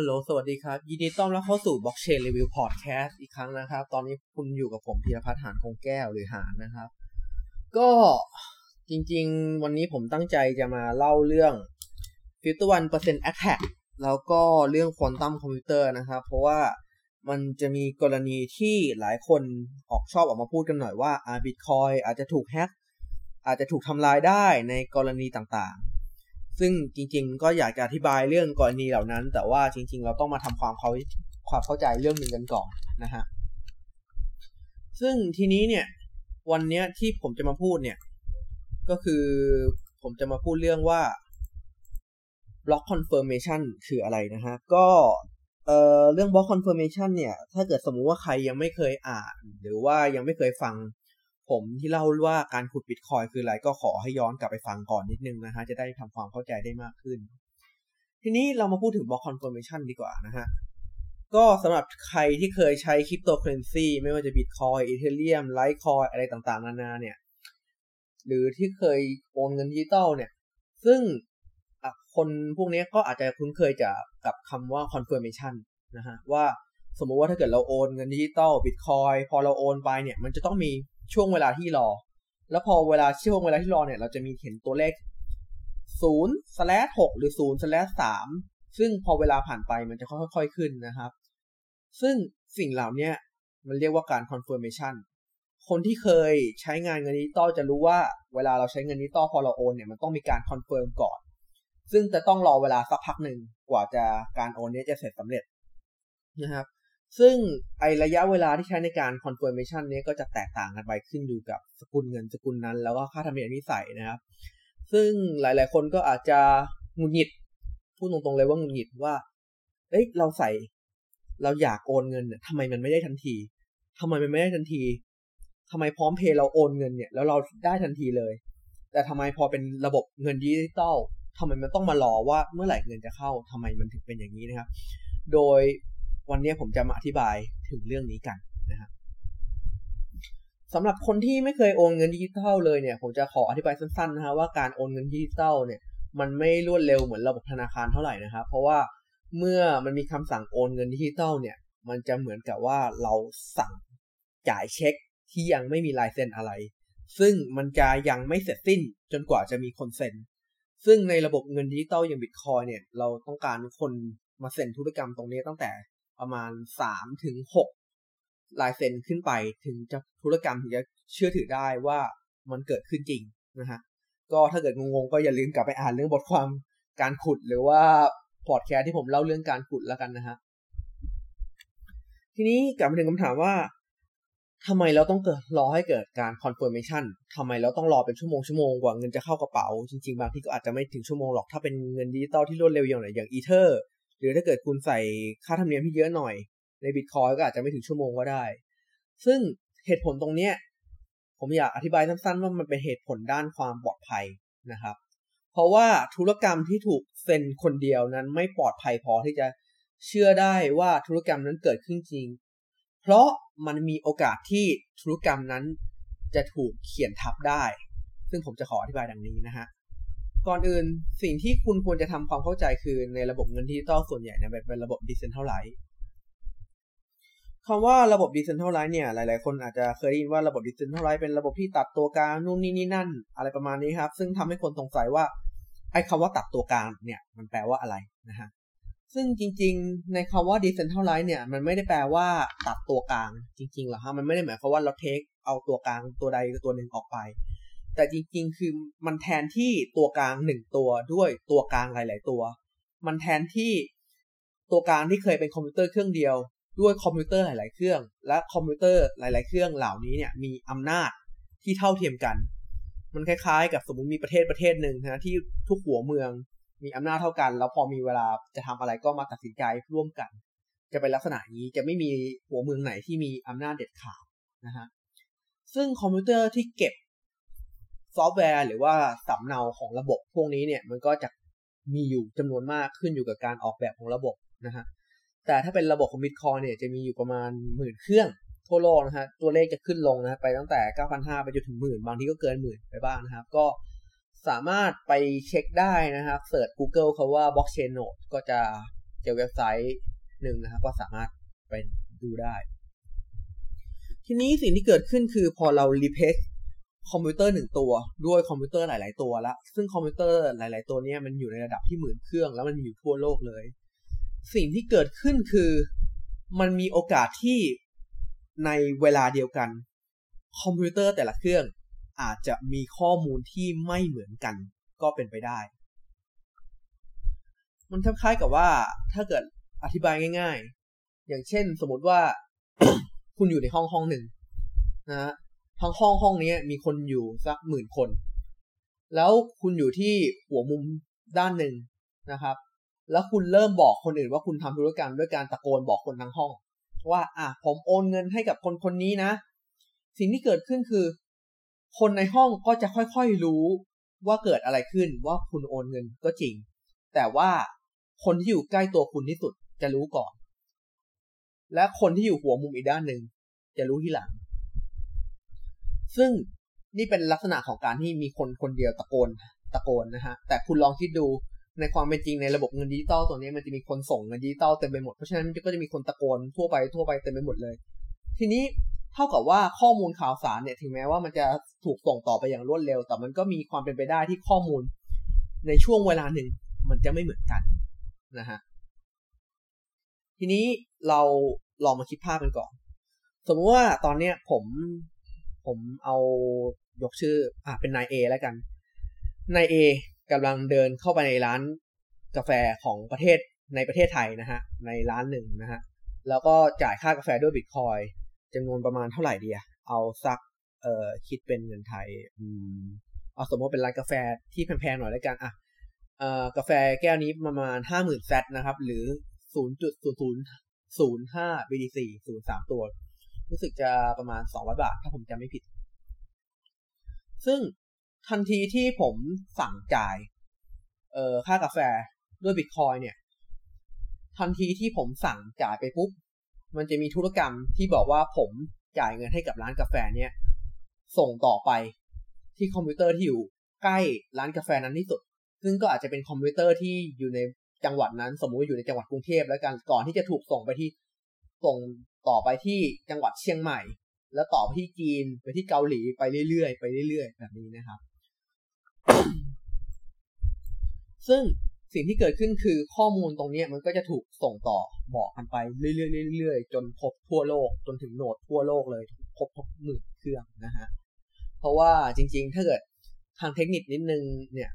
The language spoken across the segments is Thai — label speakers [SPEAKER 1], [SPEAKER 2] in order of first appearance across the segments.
[SPEAKER 1] ฮัลโหล สวัสดีครับ ยินดีต้อนรับเข้าสู่ Blockchain Review Podcast อีกครั้งนะครับ ตอนนี้คุณอยู่กับผมธีรพัฒน์หานคงแก้วหรือหานนะครับ ก็จริงๆ วันนี้ผมตั้งใจจะมาเล่าเรื่อง51% Attack แล้วก็เรื่อง Quantum Computer นะครับ เพราะว่ามันจะมีกรณีที่หลายคนออกชอบออกมาพูดกันหน่อยว่าอ่า Bitcoin อาจจะถูกแฮ็กอาจจะถูกทำลายได้ในกรณีต่างๆ ซึ่งจริง ๆ ก็อยากจะอธิบายเรื่องกรณีเหล่านั้น แต่ว่าจริง ๆ เราต้องมาทำความเขาความเข้าใจเรื่องหนึ่งกันก่อนนะฮะซึ่งทีนี้เนี่ย วันเนี้ยที่ผมจะมาพูดเนี่ย ก็คือผมจะมาพูดเรื่องว่า block confirmation คืออะไรนะฮะ ก็เอ่อเรื่อง block confirmation เนี่ย ถ้าเกิดสมมุติว่าใครยังไม่เคยอ่าน หรือว่ายังไม่เคยฟัง ผมที่เล่าว่าการขุดบิตคอยคืออะไรก็ขอให้ย้อนกลับไปฟังก่อนนิดนึงนะฮะ จะได้ทำความเข้าใจได้มากขึ้น ทีนี้เรามาพูดถึง block confirmation ดีกว่านะฮะ ก็สำหรับใครที่เคยใช้คริปโตเคอเรนซีไม่ว่าจะ Bitcoin Ethereum Litecoin อะไรต่างๆ นานาเนี่ย หรือที่เคยโอนเงินดิจิตอลเนี่ย ซึ่งคนพวกนี้ก็อาจจะคุ้นเคยจะกับคำว่า confirmation นะฮะว่าสมมุติว่าถ้าเกิดเราโอนเงินดิจิตอลบิตคอยพอเราโอนไปเนี่ย มันจะต้องมี ช่วงเวลาที่รอ แล้วพอเวลาช่วงเวลาที่รอเนี่ย เราจะมีเห็นตัวเลข0 slash 6หรือ0 slash 3ซึ่งพอเวลาผ่านไปมันจะค่อยๆขึ้นนะครับ ซึ่งสิ่งเหล่านี้มันเรียกว่าการ confirmation คนที่เคยใช้งานเงินดิจิตอลจะรู้ว่าเวลาเราใช้เงินดิจิตอลพอเราโอนเนี่ยมันต้องมีการ confirm ก่อน ซึ่งจะต้องรอเวลาสักพักหนึ่งกว่าจะการโอนนี้จะเสร็จสำเร็จนะครับ ซึ่งไอ้ระยะเวลาที่ใช้ในการ confirmation นี้ก็จะแตกต่างกันไปขึ้นอยู่กับสกุลเงินสกุลนั้น แล้วก็ค่าธรรมเนียมที่ใส่นะครับ ซึ่งหลายๆ คนก็อาจจะหงุดหงิดพูดตรงๆเลยว่าหงุดหงิดว่าเอ้ยเราใส่ เราอยากโอนเงินเนี่ยทำไมมันไม่ได้ทันทีทำไมมันไม่ได้ทันทีทำไมพร้อมเพย์เราโอนเงินเนี่ยแล้วเราได้ทันทีเลย แต่ทำไมพอเป็นระบบเงินดิจิตอลทำไมมันต้องมารอว่าเมื่อไหร่เงินจะเข้าทำไมมันถึงเป็นอย่างนี้นะครับ โดย วันนี้ผมจะมาอธิบายถึงเรื่องนี้กันนะครับสำหรับคนที่ไม่เคยโอนเงินดิจิตอลเลยเนี่ย ผมจะขออธิบายสั้นๆนะฮะว่าการโอนเงินดิจิตอลเนี่ย มันไม่รวดเร็วเหมือนระบบธนาคารเท่าไหร่นะครับ เพราะว่าเมื่อมันมีคำสั่งโอนเงินดิจิตอลเนี่ย มันจะเหมือนกับว่าเราสั่งจ่ายเช็คที่ยังไม่มีลายเซ็นอะไร ซึ่งมันจะยังไม่เสร็จสิ้นจนกว่าจะมีคนเซ็น ซึ่งในระบบเงินดิจิตอลอย่างบิตคอยเนี่ย เราต้องการคนมาเซ็นธุรกรรมตรงนี้ตั้งแต่ ประมาณ3ถึง6ลายเซ็นขึ้นไปถึงจะธุรกรรมถึงจะเชื่อถือได้ว่ามันเกิดขึ้นจริงนะฮะก็ถ้าเกิดงงๆก็อย่าลืมกลับไปอ่านเรื่องบทความการขุดหรือว่าพอดแคสต์ที่ผมเล่าเรื่องการขุดแล้วกันนะฮะทีนี้กลับมาถึงคำถามว่าทำไมเราต้องเกิดรอให้เกิดการ confirmation ทำไมเราต้องรอเป็นชั่วโมงชั่วโมงกว่าเงินจะเข้ากระเป๋า จริงๆ บางที่ก็อาจจะไม่ถึงชั่วโมงหรอก ถ้าเป็นเงินดิจิตอลที่รวดเร็วอย่างไรอย่างอีเทอร์ หรือถ้าเกิดคุณใส่ค่าธรรมเนียมที่เยอะหน่อย ในบิตคอยก็อาจจะไม่ถึงชั่วโมงก็ได้ ซึ่งเหตุผลตรงเนี้ยผมอยากอธิบายสั้นๆว่ามันเป็นเหตุผลด้านความปลอดภัยนะครับ เพราะว่าธุรกรรมที่ถูกเซ็นคนเดียวนั้นไม่ปลอดภัยพอที่จะเชื่อได้ว่าธุรกรรมนั้นเกิดขึ้นจริง เพราะมันมีโอกาสที่ธุรกรรมนั้นจะถูกเขียนทับได้ ซึ่งผมจะขออธิบายดังนี้นะฮะ ก่อนอื่นสิ่งที่คุณควรจะทำความเข้าใจคือในระบบเงินดิจิตอลส่วนใหญ่เนี่ยเป็นระบบดิเซนเท่าไหร่คำว่าระบบดิเซนเท่าไรเนี่ย หลาย ๆ คนอาจจะเคยได้ยินว่าระบบดิเซนเท่าไรเป็นระบบที่ตัดตัวกลางนู่นนี่นี่นั่น อะไรประมาณนี้ครับ ซึ่งทำให้คนสงสัยว่า ไอ้คาว่าตัดตัวกลางเนี่ย มันแปลว่าอะไรนะฮะซึ่งจริง ๆ ในคำว่า decentralize เนี่ย มันไม่ได้แปลว่าตัดตัวกลางจริงๆหรอกฮะมันไม่ได้หมายความว่าเราเทคเอาตัวกลางตัวใดตัวหนึ่งออกไป แต่จริงๆ คือมันแทนที่ตัวกลางหนึ่งตัวด้วยตัวกลางหลาย ๆ ตัว มันแทนที่ตัวกลางที่เคยเป็นคอมพิวเตอร์เครื่องเดียว ด้วยคอมพิวเตอร์หลาย ๆ เครื่อง และคอมพิวเตอร์หลาย ๆ เครื่องเหล่านี้เนี่ยมีอำนาจที่เท่าเทียมกัน มันคล้าย ๆ กับสมมติมีประเทศประเทศหนึ่งนะที่ทุกหัวเมืองมีอำนาจเท่ากัน แล้วพอมีเวลาจะทำอะไรก็มาตัดสินใจร่วมกัน จะเป็นลักษณะนี้จะไม่มีหัวเมืองไหนที่มีอำนาจเด็ดขาดนะฮะซึ่งคอมพิวเตอร์ที่เก็บ ซอฟต์แวร์ หรือว่าสำเนาของระบบพวกนี้เนี่ยมันก็จะมีอยู่จำนวนมากขึ้นอยู่กับการออกแบบของระบบนะฮะแต่ถ้าเป็นระบบของ Bitcoin เนี่ยจะมีอยู่ประมาณหมื่นเครื่องทั่วโลกนะฮะตัวเลขจะขึ้นลงนะไปตั้งแต่ 9,500 ไปจนถึงหมื่นบางทีก็เกินหมื่นไปบ้างนะครับ ก็สามารถไปเช็คได้นะครับเสิร์ช Google เขาว่า blockchain node ก็จะเจอเว็บไซต์หนึ่งนะครับ ก็สามารถไปดูได้ ทีนี้สิ่งที่เกิดขึ้นคือพอเรารีเพ c คอมพิวเตอร์หนึ่งตัวด้วยคอมพิวเตอร์หลาย ๆ ตัวแล้วซึ่งคอมพิวเตอร์หลาย ๆ ตัวนี้มันอยู่ในระดับที่หมื่นเครื่อง แล้วมันมีอยู่ทั่วโลกเลย สิ่งที่เกิดขึ้นคือมันมีโอกาสที่ในเวลาเดียวกัน คอมพิวเตอร์แต่ละเครื่องอาจจะมีข้อมูลที่ไม่เหมือนกันก็เป็นไปได้ มันคล้ายๆกับว่าถ้าเกิดอธิบายง่าย ๆ อย่างเช่นสมมติว่าคุณอยู่ในห้องห้องหนึ่งนะ ทั้งห้องห้องนี้มีคนอยู่สักหมื่นคน แล้วคุณอยู่ที่หัวมุมด้านหนึ่งนะครับ แล้วคุณเริ่มบอกคนอื่นว่าคุณทำธุรกรรมด้วยการตะโกนบอกคนทั้งห้อง ว่าอะผมโอนเงินให้กับคนคนนี้นะ สิ่งที่เกิดขึ้นคือ คนในห้องก็จะค่อยๆรู้ว่าเกิดอะไรขึ้นว่าคุณโอนเงินก็จริง แต่ว่าคนที่อยู่ใกล้ตัวคุณที่สุดจะรู้ก่อน และคนที่อยู่หัวมุมอีกด้านหนึ่งจะรู้ทีหลัง ซึ่งนี่เป็นลักษณะของการที่มีคนคนเดียวตะโกนตะโกนนะฮะ แต่คุณลองคิดดูในความเป็นจริงในระบบเงินดิจิตอลตัวนี้มันจะมีคนส่งเงินดิจิตอลเต็มไปหมด เพราะฉะนั้นก็จะมีคนตะโกนทั่วไปทั่วไปเต็มไปหมดเลย ทีนี้เท่ากับว่าข้อมูลข่าวสารเนี่ยถึงแม้ว่ามันจะถูกส่งต่อไปอย่างรวดเร็ว แต่มันก็มีความเป็นไปได้ที่ข้อมูล ในช่วงเวลาหนึ่งมันจะไม่เหมือนกันนะฮะทีนี้เราลองมาคิดภาพกันก่อน สมมติว่าตอนเนี้ยผม ผมเอายกชื่อ อะเป็นนายเอแล้วกันนายเอกำลังเดินเข้าไปในร้านกาแฟของประเทศในประเทศไทยนะฮะ ในร้านหนึ่งนะฮะ แล้วก็จ่ายค่ากาแฟด้วยบิตคอยจำนวนประมาณเท่าไหร่ดีอะเอาสัก เอ่อคิดเป็นเงินไทย อืมเอาสมมติเป็นร้านกาแฟที่แพงๆหน่อยแล้วกันอะเอ่อกาแฟแก้วนี้ประมาณห้าหมื่นแซตนะครับ หรือศูนย์จุดศูนย์ศูนย์ศูนย์ห้า BTC ศูนย์สามตัว รู้สึกจะประมาณสองร้อยบาท ถ้าผมจำไม่ผิด ซึ่งทันทีที่ผมสั่งจ่าย เอ่อค่ากาแฟด้วยบิตคอยเนี่ย ทันทีที่ผมสั่งจ่ายไปปุ๊บ มันจะมีธุรกรรมที่บอกว่าผมจ่ายเงินให้กับร้านกาแฟเนี่ย ส่งต่อไปที่คอมพิวเตอร์ที่อยู่ใกล้ร้านกาแฟนั้นที่สุด ซึ่งก็อาจจะเป็นคอมพิวเตอร์ที่อยู่ในจังหวัดนั้น สมมุติอยู่ในจังหวัดกรุงเทพแล้วกัน ก่อนที่จะถูกส่งไปที่ส่ง ต่อไปที่จังหวัดเชียงใหม่ แล้วต่อไปที่จีนไปที่เกาหลีไปเรื่อยๆไปเรื่อยๆแบบนี้นะครับ ซึ่งสิ่งที่เกิดขึ้นคือข้อมูลตรงนี้มันก็จะถูกส่งต่อบอกกันไปเรื่อยๆเรื่อยๆจนครบทั่วโลกจนถึงโหนดทั่วโลกเลยครบทุกหมื่นเครื่องนะฮะเพราะว่าจริง ๆ ถ้าเกิดทางเทคนิคนิดนึงเนี่ย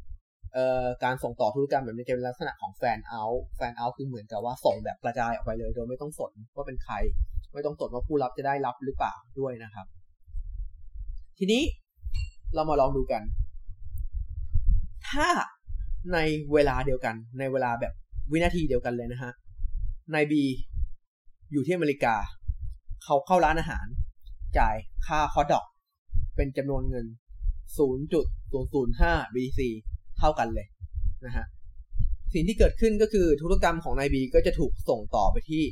[SPEAKER 1] เอ่อการส่งต่อธุรกรรมแบบนี้จะเป็นลักษณะของแฟนเอาท์แฟนเอาท์คือเหมือนกับว่าส่งแบบกระจายออกไปเลย โดยไม่ต้องสนว่าเป็นใคร ไม่ต้องสนว่าผู้รับจะได้รับหรือเปล่าด้วยนะครับ ทีนี้เรามาลองดูกัน ถ้าในเวลาเดียวกัน ในเวลาแบบวินาทีเดียวกันเลยนะฮะนายบีอยู่ที่อเมริกา เขาเข้าร้านอาหาร จ่ายค่าฮอทดอก เป็นจำนวนเงิน 0.005 BTC เท่ากันเลยนะฮะสิ่งที่เกิดขึ้นก็คือธุรกรรมของนายบีก็จะถูกส่งต่อไปที่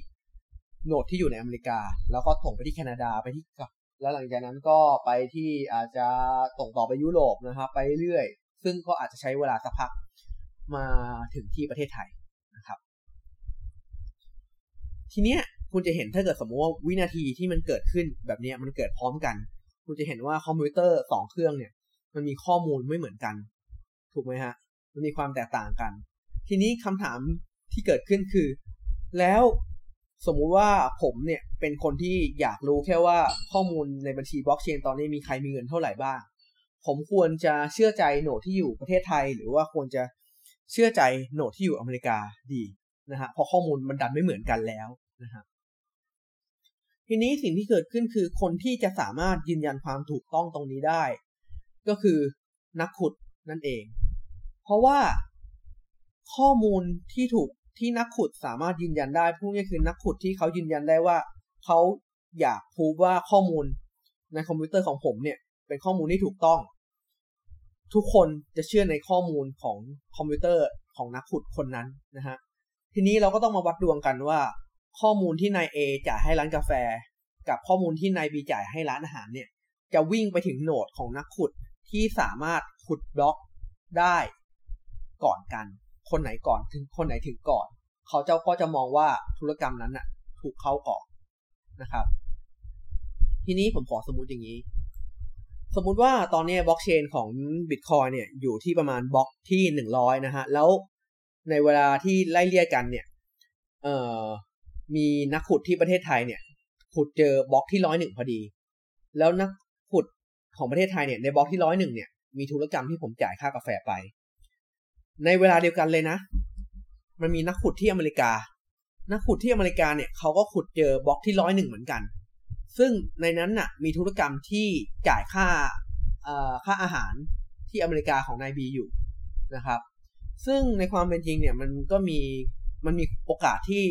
[SPEAKER 1] โหนดที่อยู่ในอเมริกา แล้วก็ส่งไปที่แคนาดาไปที่แล้วหลังจากนั้นก็ไปที่อาจจะส่งต่อไปยุโรปนะครับ ไปเรื่อย ซึ่งก็อาจจะใช้เวลาสักพักมาถึงที่ประเทศไทยนะครับ ทีเนี้ยคุณจะเห็นถ้าเกิดสมมติว่าวินาทีที่มันเกิดขึ้นแบบนี้มันเกิดพร้อมกัน คุณจะเห็นว่าคอมพิวเตอร์สองเครื่องเนี่ย มันมีข้อมูลไม่เหมือนกัน ถูกไหมฮะ มันมีความแตกต่างกัน ทีนี้คำถามที่เกิดขึ้นคือ แล้ว สมมุติว่าผมเนี่ยเป็นคนที่อยากรู้แค่ว่าข้อมูลในบัญชีบล็อกเชนตอนนี้มีใครมีเงินเท่าไหร่บ้าง ผมควรจะเชื่อใจโหนดที่อยู่ประเทศไทย หรือว่าควรจะเชื่อใจโหนดที่อยู่อเมริกาดีนะฮะเพราะข้อมูลมันดันไม่เหมือนกันแล้วนะฮะทีนี้สิ่งที่เกิดขึ้นคือคนที่จะสามารถยืนยันความถูกต้องตรงนี้ได้ ก็คือนักขุดนั่นเอง เพราะว่าข้อมูลที่ถูก ที่นักขุดสามารถยืนยันได้พวกนี้คือนักขุดที่เขายืนยันได้ว่าเขาอยากพูดว่าข้อมูลในคอมพิวเตอร์ของผมเนี่ย เป็นข้อมูลที่ถูกต้อง ทุกคนจะเชื่อในข้อมูลของคอมพิวเตอร์ของนักขุดคนนั้นนะฮะทีนี้เราก็ต้องมาวัดดวงกันว่า ข้อมูลที่นายเอจ่ายให้ร้านกาแฟ กับข้อมูลที่นายบีจ่ายให้ร้านอาหารเนี่ย จะวิ่งไปถึงโหนดของนักขุดที่สามารถขุดบล็อกได้ก่อนกัน คนไหนก่อนถึงคนไหนถึงก่อน เขาเจ้าก็จะมองว่าธุรกรรมนั้นน่ะ ถูกเข้าก่อนนะครับ ทีนี้ผมขอสมมุติอย่างนี้ สมมุติว่าตอนนี้บล็อกเชนของ Bitcoin เนี่ยอยู่ที่ประมาณบล็อกที่หนึ่งร้อยนะฮะ แล้วในเวลาที่ไล่เลี่ยกันเนี่ย เอ่อ มีนักขุดที่ประเทศไทยเนี่ย ขุดเจอบล็อกที่ร้อยหนึ่งพอดี แล้วนักขุดของประเทศไทยเนี่ยในบล็อกที่ร้อยหนึ่งเนี่ยมีธุรกรรมที่ผมจ่ายค่ากาแฟไป ในเวลาเดียวกันเลยนะ มันมีนักขุดที่อเมริกา นักขุดที่อเมริกาเนี่ยเขาก็ขุดเจอบล็อกที่ร้อยหนึ่งเหมือนกัน ซึ่งในนั้นน่ะ มีธุรกรรมที่จ่ายค่าค่าอาหารที่อเมริกาของนายบีอยู่นะครับ ซึ่งในความเป็นจริงเนี่ยมันก็มีมันมีโอกาสที่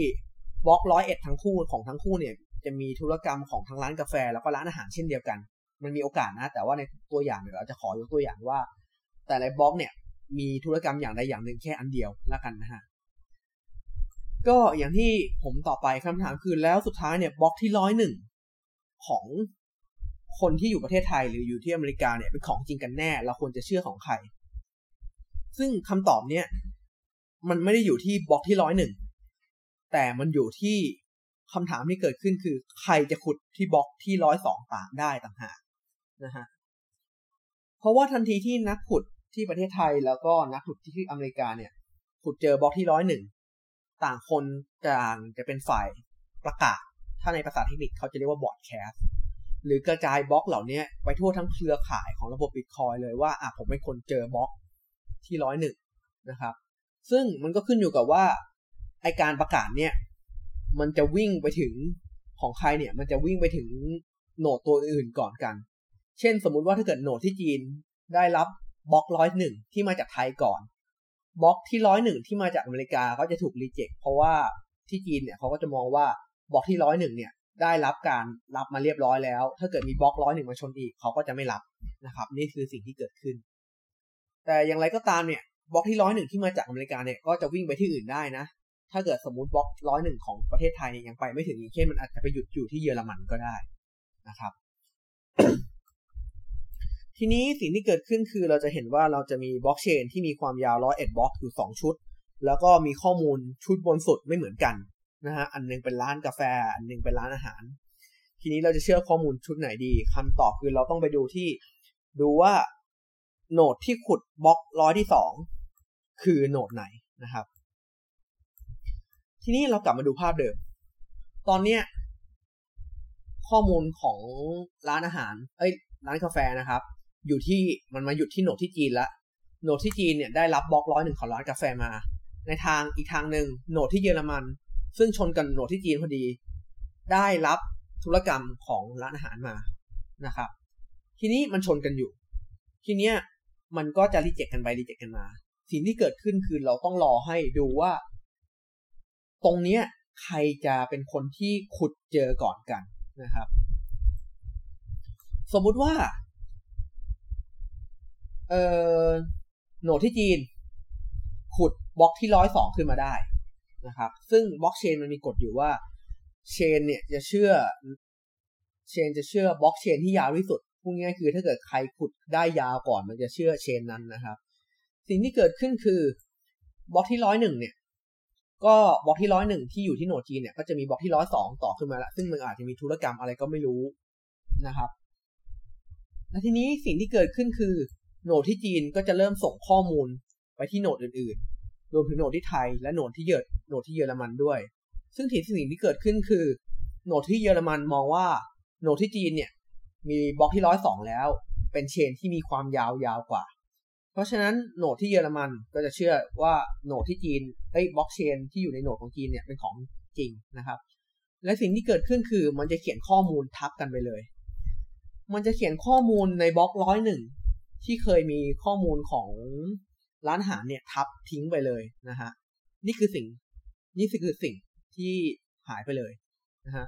[SPEAKER 1] บล็อกร้อยเอ็ดทั้งคู่ของทั้งคู่เนี่ยจะมีธุรกรรมของทั้งร้านกาแฟแล้วก็ร้านอาหารเช่นเดียวกัน มันมีโอกาสนะ แต่ว่าในตัวอย่างเนี่ยวเราจะขอยกตัวอย่างว่า แต่ละบล็อกเนี่ย มีธุรกรรมอย่างใดอย่างหนึ่งแค่อันเดียวแล้วกันนะฮะก็อย่างที่ผมต่อไปคำถามคือแล้วสุดท้ายเนี่ยบล็อกที่ร้อยหนึ่งของคนที่อยู่ประเทศไทยหรืออยู่ที่อเมริกาเนี่ยเป็นของจริงกันแน่ เราควรจะเชื่อของใคร ซึ่งคำตอบเนี่ย มันไม่ได้อยู่ที่บล็อกที่ร้อยหนึ่งแต่มันอยู่ที่คำถามที่เกิดขึ้นคือ ใครจะขุดที่บล็อกที่ร้อยสองต่างได้ต่างหากนะฮะเพราะว่าทันทีที่นักขุด ที่ประเทศไทยแล้วก็นักขุดที่อเมริกาเนี่ยขุดเจอบล็อกที่ร้อยหนึ่งต่างคนต่างจะเป็นฝ่ายประกาศ ถ้าในภาษาเทคนิคเขาจะเรียกว่า broadcast หรือกระจายบล็อกเหล่านี้ไปทั่วทั้งเครือข่ายของระบบบิตคอยเลยว่าอะผมเป็นคนเจอบล็อกที่ร้อยหนึ่งนะครับ ซึ่งมันก็ขึ้นอยู่กับว่าไอการประกาศเนี่ย มันจะวิ่งไปถึงของใครเนี่ย มันจะวิ่งไปถึงโหนดตัวอื่นก่อนกัน เช่นสมมุติว่าถ้าเกิดโหนดที่จีนได้รับ บล็อกร้อยหนึ่งที่มาจากไทยก่อนบล็อกที่ร้อยหนึ่งที่มาจากอเมริกาก็จะถูกรีเจ็คเพราะว่าที่จีนเนี่ยเขาก็จะมองว่าบล็อกที่ร้อยหนึ่งเนี่ยได้รับการรับมาเรียบร้อยแล้ว ถ้าเกิดมีบล็อกร้อยหนึ่งมาชนอีกเขาก็จะไม่รับนะครับ นี่คือสิ่งที่เกิดขึ้น แต่อย่างไรก็ตามเนี่ยบล็อกที่ร้อยหนึ่งที่มาจากอเมริกาเนี่ยก็จะวิ่งไปที่อื่นได้นะ ถ้าเกิดสมมติบล็อกร้อยหนึ่งของประเทศไทยเนี่ยยังไปไม่ถึงอย่างเช่นมันอาจจะไปหยุดอยู่ที่เยอรมันก็ได้นะครับ ทีนี้สิ่งที่เกิดขึ้นคือเราจะเห็นว่าเราจะมีบล็อกเชนที่มีความยาว101บล็อกอยู่2ชุด แล้วก็มีข้อมูลชุดบนสุดไม่เหมือนกันนะฮะอันนึงเป็นร้านกาแฟ อันนึงเป็นร้านอาหาร ทีนี้เราจะเชื่อข้อมูลชุดไหนดีคำตอบคือเราต้องไปดูที่ดูว่าโหนดที่ขุดบล็อกร้อยที่สองคือโหนดไหนนะครับ ทีนี้เรากลับมาดูภาพเดิม ตอนเนี้ยข้อมูลของร้านอาหาร เอ้ย ร้านกาแฟนะครับ อยู่ที่มันมาหยุดที่โหนดที่จีนละโหนดที่จีนเนี่ยได้รับบล็อกร้อยหนึ่งของร้านกาแฟมา ในทางอีกทางหนึ่งโหนดที่เยอรมัน ซึ่งชนกันโหนดที่จีนพอดี ได้รับธุรกรรมของร้านอาหารมานะครับ ทีนี้มันชนกันอยู่ ทีเนี้ยมันก็จะรีเจ็คกันไปรีเจ็คกันมา สิ่งที่เกิดขึ้นคือเราต้องรอให้ดูว่า ตรงเนี้ยใครจะเป็นคนที่ขุดเจอก่อนกันนะครับ สมมุติว่า เออโหนดที่จีน ขุดบล็อกที่ร้อยสองขึ้นมาได้นะครับ ซึ่งบล็อกเชนมันมีกฎอยู่ว่าเชนเนี่ยจะเชื่อเชนจะเชื่อบล็อกเชนที่ยาวที่สุดพูดง่ายคือถ้าเกิดใครขุดได้ยาวก่อนมันจะเชื่อเชนนั้นนะครับ สิ่งที่เกิดขึ้นคือบล็อกที่ร้อยหนึ่งเนี่ย ก็บล็อกที่ร้อยหนึ่งที่อยู่ที่โหนดจีนเนี่ยก็จะมีบล็อกที่ร้อยสองต่อขึ้นมาละซึ่งมันอาจจะมีธุรกรรมอะไรก็ไม่รู้นะครับ และทีนี้สิ่งที่เกิดขึ้นคือ โหนดที่จีนก็จะเริ่มส่งข้อมูลไปที่โหนดอื่นๆ รวมถึงโหนดที่ไทยและโหนดที่เยอโหนดที่เยอรมันด้วย ซึ่งที่สิ่งที่เกิดขึ้นคือ โหนดที่เยอรมันมองว่าโหนดที่จีนเนี่ย มีบล็อกที่ร้อยสองแล้ว เป็นเชนที่มีความยาวยาวกว่า เพราะฉะนั้นโหนดที่เยอรมันก็จะเชื่อว่าโหนดที่จีนไอ้บล็อกเชนที่อยู่ในโหนดของจีนเนี่ยเป็นของจริงนะครับ และสิ่งที่เกิดขึ้นคือมันจะเขียนข้อมูลทับกันไปเลย มันจะเขียนข้อมูลในบล็อกร้อยหนึ่ง ที่เคยมีข้อมูลของร้านอาหารเนี่ยทับทิ้งไปเลยนะฮะนี่คือสิ่ง นี่คือสิ่งที่หายไปเลยนะฮะ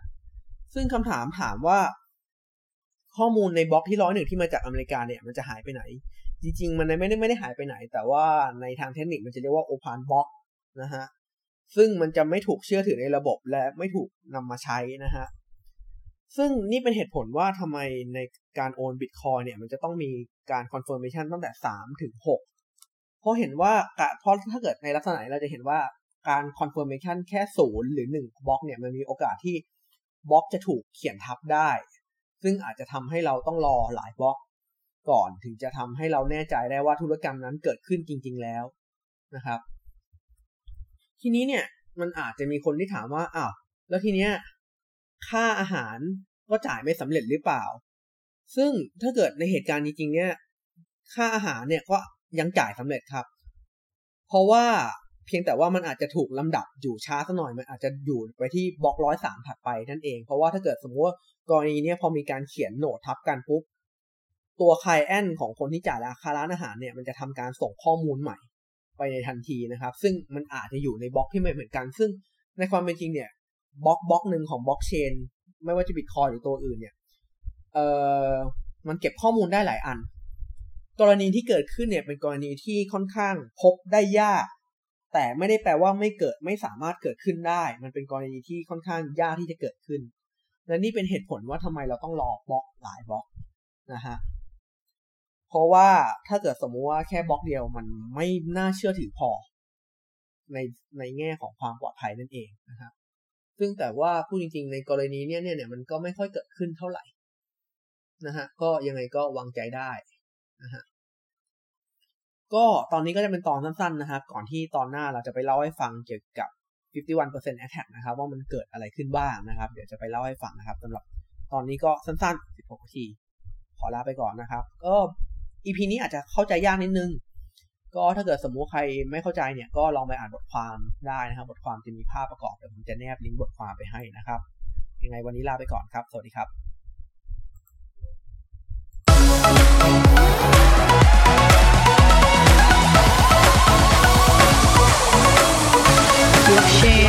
[SPEAKER 1] ซึ่งคำถามถามว่า ข้อมูลในบล็อกที่ร้อยหนึ่งที่มาจากอเมริกาเนี่ยมันจะหายไปไหน จริง ๆ มันไม่ได้ไม่ได้หายไปไหน แต่ว่าในทางเทคนิคมันจะเรียกว่าโอพานบล็อกนะฮะซึ่งมันจะไม่ถูกเชื่อถือในระบบและไม่ถูกนำมาใช้นะฮะ ซึ่งนี่เป็นเหตุผลว่าทำไมในการโอนบิตคอยน์เนี่ย มันจะต้องมีการ confirmation ตั้งแต่สามถึงหกเพราะเห็นว่าเพราะถ้าเกิดในลักษณะเราจะเห็นว่าการ confirmation แค่ศูนย์หรือหนึ่งบล็อกเนี่ย มันมีโอกาสที่บล็อกจะถูกเขียนทับได้ ซึ่งอาจจะทำให้เราต้องรอหลายบล็อก ก่อนถึงจะทำให้เราแน่ใจได้ว่าธุรกรรมนั้นเกิดขึ้นจริง ๆ แล้วนะครับ ทีนี้เนี่ยมันอาจจะมีคนที่ถามว่าอ้าวแล้วทีเนี้ย ค่าอาหารก็จ่ายไม่สำเร็จหรือเปล่า ซึ่งถ้าเกิดในเหตุการณ์จริงๆเนี่ย ค่าอาหารเนี่ยก็ยังจ่ายสำเร็จครับ เพราะว่าเพียงแต่ว่ามันอาจจะถูกลำดับอยู่ช้าสักหน่อย มันอาจจะอยู่ไปที่บล็อกร้อยสามถัดไปนั่นเอง เพราะว่าถ้าเกิดสมมติว่ากรณีนี้พอมีการเขียนโน้ตทับกันปุ๊บ ตัวไคลแอนของคนที่จ่ายราคาร้านอาหารเนี่ย มันจะทำการส่งข้อมูลใหม่ ไปในทันทีนะครับ ซึ่งมันอาจจะอยู่ในบล็อกที่ไม่เหมือนกัน ซึ่งในความเป็นจริงเนี่ย บล็อกบล็อกหนึ่งของบล็อกเชนไม่ว่าจะบิตคอยหรือตัวอื่นเนี่ย เออมันเก็บข้อมูลได้หลายอัน กรณีที่เกิดขึ้นเนี่ยเป็นกรณีที่ค่อนข้างพบได้ยาก แต่ไม่ได้แปลว่าไม่เกิดไม่สามารถเกิดขึ้นได้ มันเป็นกรณีที่ค่อนข้างยากที่จะเกิดขึ้น และนี่เป็นเหตุผลว่าทำไมเราต้องรอบล็อกหลายบล็อกนะฮะเพราะว่าถ้าเกิดสมมุติว่าแค่บล็อกเดียวมันไม่น่าเชื่อถือพอ ในในแง่ของความปลอดภัยนั่นเองนะครับ ซึ่งแต่ว่าพูดจริง ๆ ในกรณีเนี้ยเนี่ยมันก็ไม่ค่อยเกิดขึ้นเท่าไหร่นะฮะก็ยังไงก็วางใจได้นะฮะก็ตอนนี้ก็จะเป็นตอนสั้นๆนะครับ ก่อนที่ตอนหน้าเราจะไปเล่าให้ฟังเกี่ยวกับ 51% attack นะครับ ว่ามันเกิดอะไรขึ้นบ้างนะครับ เดี๋ยวจะไปเล่าให้ฟังนะครับสำหรับตอนนี้ก็สั้นๆ 16นาที ขอลาไปก่อนนะครับ ก็ EP นี้อาจจะเข้าใจยากนิดนึง ก็ถ้าเกิดสมมุติใครไม่เข้าใจเนี่ยก็ลองไปอ่านบทความได้นะครับ บทความจะมีภาพประกอบเดี๋ยวผมจะแนบลิงก์บทความไปให้นะครับ ยังไงวันนี้ลาไปก่อนครับ สวัสดีครับ Blockchain